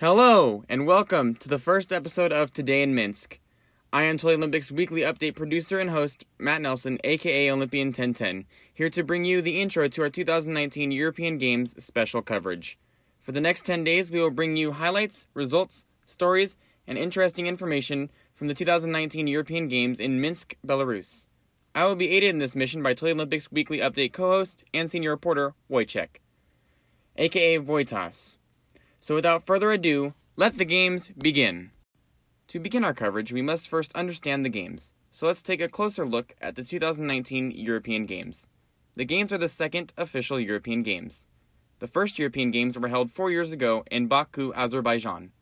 Hello, and welcome to the first episode of Today in Minsk. I am Toy Olympics weekly update producer and host, Matt Nelson, aka Olympian 1010, here to bring you the intro to our 2019 European Games special coverage. For the next 10 days, we will bring you highlights, results, stories, and interesting information from the 2019 European Games in Minsk, Belarus. I will be aided in this mission by Toy Olympics weekly update co host and senior reporter, Wojciech, aka Wojtas. So without further ado, let the games begin. To begin our coverage, we must first understand the games. So let's take a closer look at the 2019 European Games. The Games are the second official European Games. The first European Games were held four years ago in Baku, Azerbaijan.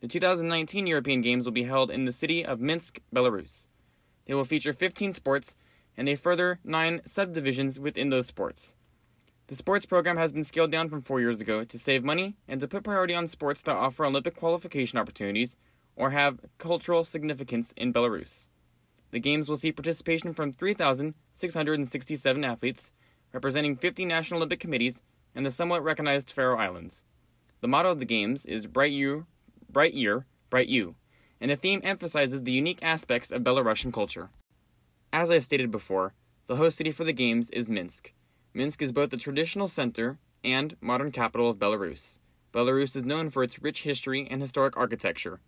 The 2019 European Games will be held in the city of Minsk, Belarus. They will feature 15 sports and a further nine subdivisions within those sports. The sports program has been scaled down from four years ago to save money and to put priority on sports that offer Olympic qualification opportunities or have cultural significance in Belarus. The Games will see participation from 3,667 athletes, representing 50 national Olympic committees and the somewhat recognized Faroe Islands. The motto of the Games is Bright You, Bright Year, Bright You, and the theme emphasizes the unique aspects of Belarusian culture. As I stated before, the host city for the Games is Minsk Minsk is both the traditional center and modern capital of Belarus. Belarus is known for its rich history and historic architecture.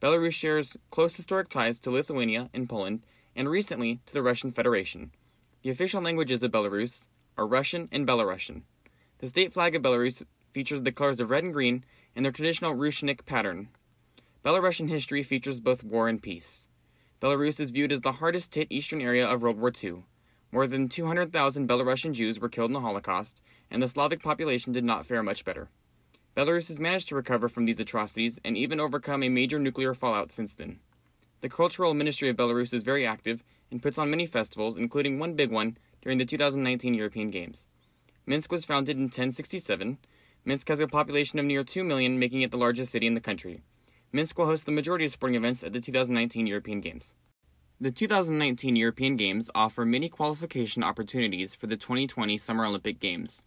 Belarus shares close historic ties to Lithuania and Poland, and recently to the Russian Federation. The official languages of Belarus are Russian and Belarusian. The state flag of Belarus features the colors of red and green and their traditional Rushnik pattern. Belarusian history features both war and peace. Belarus is viewed as the hardest hit eastern area of World War II. More than 200,000 Belarusian Jews were killed in the Holocaust, and the Slavic population did not fare much better. Belarus has managed to recover from these atrocities and even overcome a major nuclear fallout since then. The Cultural Ministry of Belarus is very active and puts on many festivals, including one big one during the 2019 European Games. Minsk was founded in 1067. Minsk has a population of near 2 million, making it the largest city in the country. Minsk will host the majority of sporting events at the 2019 European Games. The 2019 European Games offer many qualification opportunities for the 2020 Summer Olympic Games.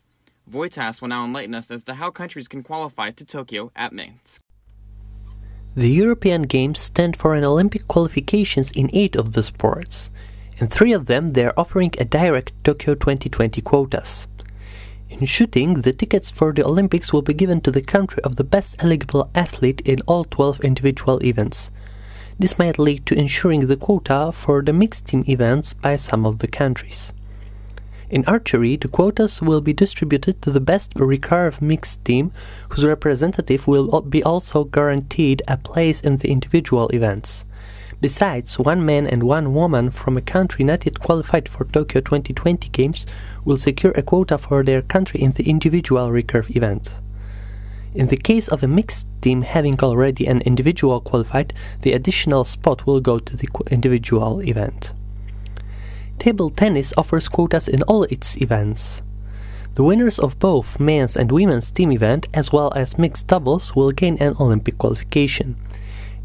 Wojtas will now enlighten us as to how countries can qualify to Tokyo at Minsk. The European Games stand for an Olympic qualifications in eight of the sports. In three of them, they are offering a direct Tokyo 2020 quotas. In shooting, the tickets for the Olympics will be given to the country of the best eligible athlete in all 12 individual events. This might lead to ensuring the quota for the mixed team events by some of the countries. In archery, the quotas will be distributed to the best recurve mixed team, whose representative will be also guaranteed a place in the individual events. Besides, one man and one woman from a country not yet qualified for Tokyo 2020 Games will secure a quota for their country in the individual recurve event. In the case of a mixed team having already an individual qualified, the additional spot will go to the individual event. Table tennis offers quotas in all its events. The winners of both men's and women's team event, as well as mixed doubles, will gain an Olympic qualification.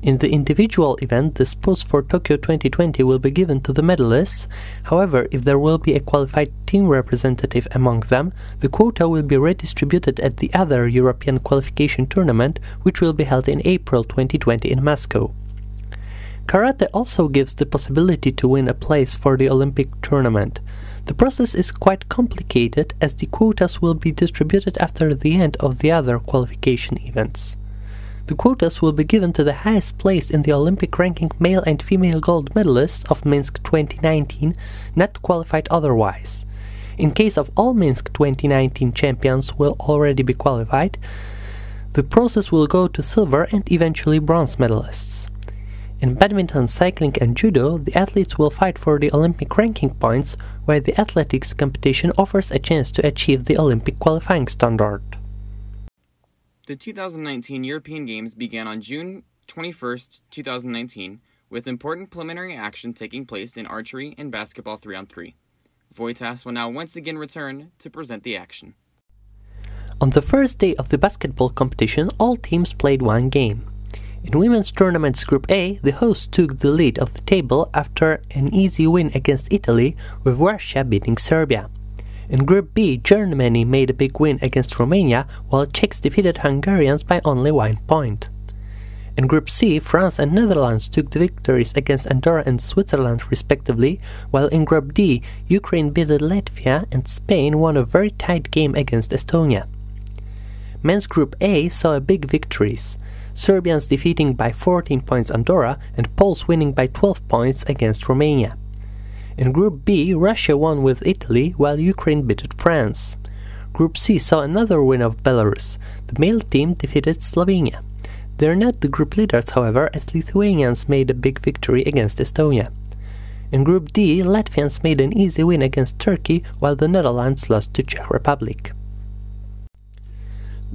In the individual event, the spots for Tokyo 2020 will be given to the medalists. However, if there will be a qualified team representative among them, the quota will be redistributed at the other European qualification tournament, which will be held in April 2020 in Moscow. Karate also gives the possibility to win a place for the Olympic tournament. The process is quite complicated as the quotas will be distributed after the end of the other qualification events. The quotas will be given to the highest placed in the Olympic ranking male and female gold medalists of Minsk 2019, not qualified otherwise. In case of all Minsk 2019 champions will already be qualified, the process will go to silver and eventually bronze medalists. In badminton, cycling, and judo, the athletes will fight for the Olympic ranking points, while the athletics competition offers a chance to achieve the Olympic qualifying standard. The 2019 European Games began on June 21, 2019, with important preliminary action taking place in archery and basketball 3 on 3. Wojtas will now once again return to present the action. On the first day of the basketball competition, all teams played one game. In women's tournaments Group A, the hosts took the lead of the table after an easy win against Italy, with Russia beating Serbia. In Group B, Germany made a big win against Romania, while Czechs defeated Hungarians by only one point. In Group C, France and Netherlands took the victories against Andorra and Switzerland respectively, while in Group D, Ukraine beat Latvia and Spain won a very tight game against Estonia. Men's Group A saw big victories. Serbians defeating by 14 points Andorra and Poles winning by 12 points against Romania. In Group B, Russia won with Italy while Ukraine beat France. Group C saw another win of Belarus. The male team defeated Slovenia. They're not the group leaders, however, as Lithuanians made a big victory against Estonia. In Group D, Latvians made an easy win against Turkey, while the Netherlands lost to Czech Republic.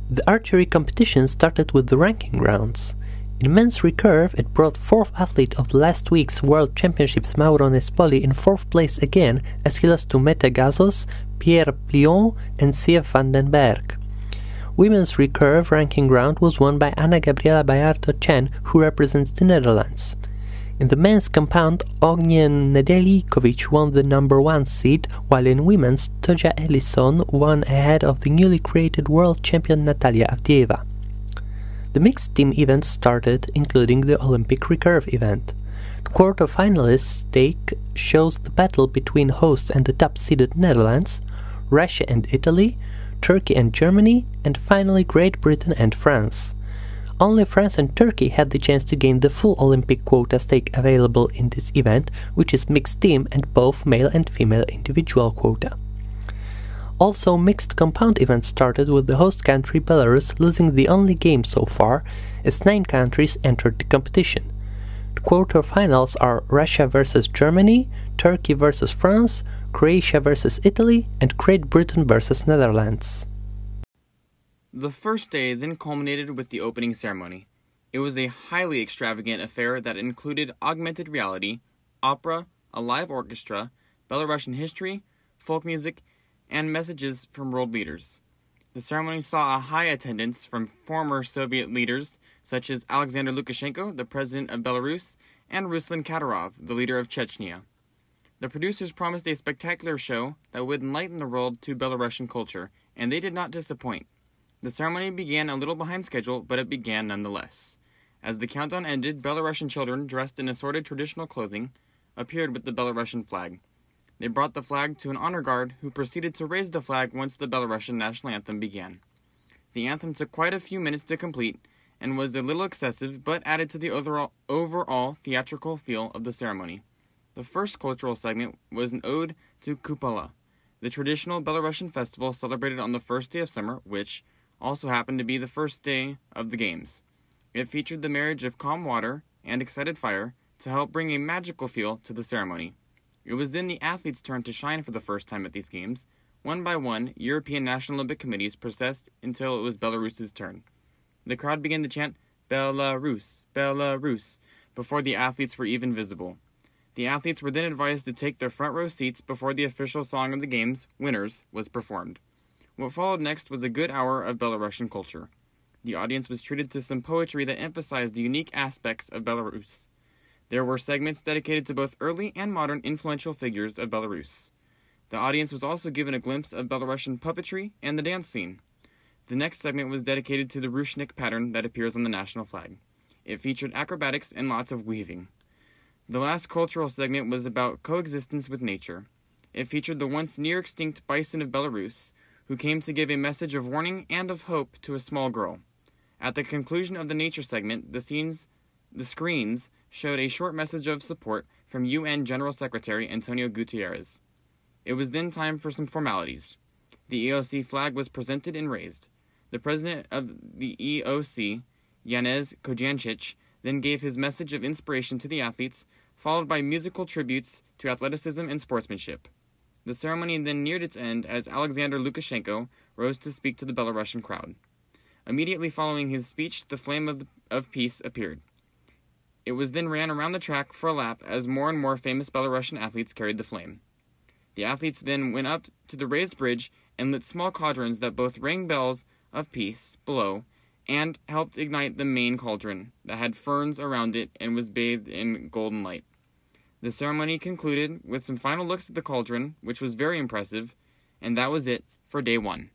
The archery competition started with the ranking rounds. In men's recurve, it brought fourth athlete of last week's World Championships Mauro Nespoli in fourth place again as he lost to Mete Gazoz, Pierre Plihon, and Sjef van den Berg. Women's recurve ranking round was won by Anna Gabriela Bayardo Chen, who represents the Netherlands. In the men's compound, Ognjen Nedeljkovic won the number one seed, while in women's, Toja Ellison won ahead of the newly created world champion Natalia Avdieva. The mixed team events started, including the Olympic recurve event. The quarterfinalists stake shows the battle between hosts and the top-seeded Netherlands, Russia and Italy, Turkey and Germany, and finally Great Britain and France. Only France and Turkey had the chance to gain the full Olympic quota stake available in this event, which is mixed team and both male and female individual quota. Also, mixed compound events started with the host country Belarus losing the only game so far, as nine countries entered the competition. The quarterfinals are Russia versus Germany, Turkey versus France, Croatia versus Italy, and Great Britain versus Netherlands. The first day then culminated with the opening ceremony. It was a highly extravagant affair that included augmented reality, opera, a live orchestra, Belarusian history, folk music, and messages from world leaders. The ceremony saw a high attendance from former Soviet leaders such as Alexander Lukashenko, the president of Belarus, and Ruslan Kadyrov, the leader of Chechnya. The producers promised a spectacular show that would enlighten the world to Belarusian culture, and they did not disappoint. The ceremony began a little behind schedule, but it began nonetheless. As the countdown ended, Belarusian children, dressed in assorted traditional clothing, appeared with the Belarusian flag. They brought the flag to an honor guard, who proceeded to raise the flag once the Belarusian national anthem began. The anthem took quite a few minutes to complete, and was a little excessive, but added to the overall, overall theatrical feel of the ceremony. The first cultural segment was an ode to Kupala, the traditional Belarusian festival celebrated on the first day of summer, which, also happened to be the first day of the games. It featured the marriage of calm water and excited fire to help bring a magical feel to the ceremony. It was then the athletes' turn to shine for the first time at these games. One by one, European National Olympic Committees processed until it was Belarus's turn. The crowd began to chant Belarus, Belarus before the athletes were even visible. The athletes were then advised to take their front row seats before the official song of the games, Winners, was performed. What followed next was a good hour of Belarusian culture. The audience was treated to some poetry that emphasized the unique aspects of Belarus. There were segments dedicated to both early and modern influential figures of Belarus. The audience was also given a glimpse of Belarusian puppetry and the dance scene. The next segment was dedicated to the Rushnik pattern that appears on the national flag. It featured acrobatics and lots of weaving. The last cultural segment was about coexistence with nature. It featured the once near extinct bison of Belarus, who came to give a message of warning and of hope to a small girl. At the conclusion of the nature segment, the scenes the screens showed a short message of support from UN General Secretary Antonio Guterres. It was then time for some formalities. The EOC flag was presented and raised. The president of the EOC, Janez Kocijancic, then gave his message of inspiration to the athletes, followed by musical tributes to athleticism and sportsmanship. The ceremony then neared its end as Alexander Lukashenko rose to speak to the Belarusian crowd. Immediately following his speech, the flame of, the, of peace appeared. It was then ran around the track for a lap as more and more famous Belarusian athletes carried the flame. The athletes then went up to the raised bridge and lit small cauldrons that both rang bells of peace below and helped ignite the main cauldron that had ferns around it and was bathed in golden light. The ceremony concluded with some final looks at the cauldron, which was very impressive, and that was it for day one.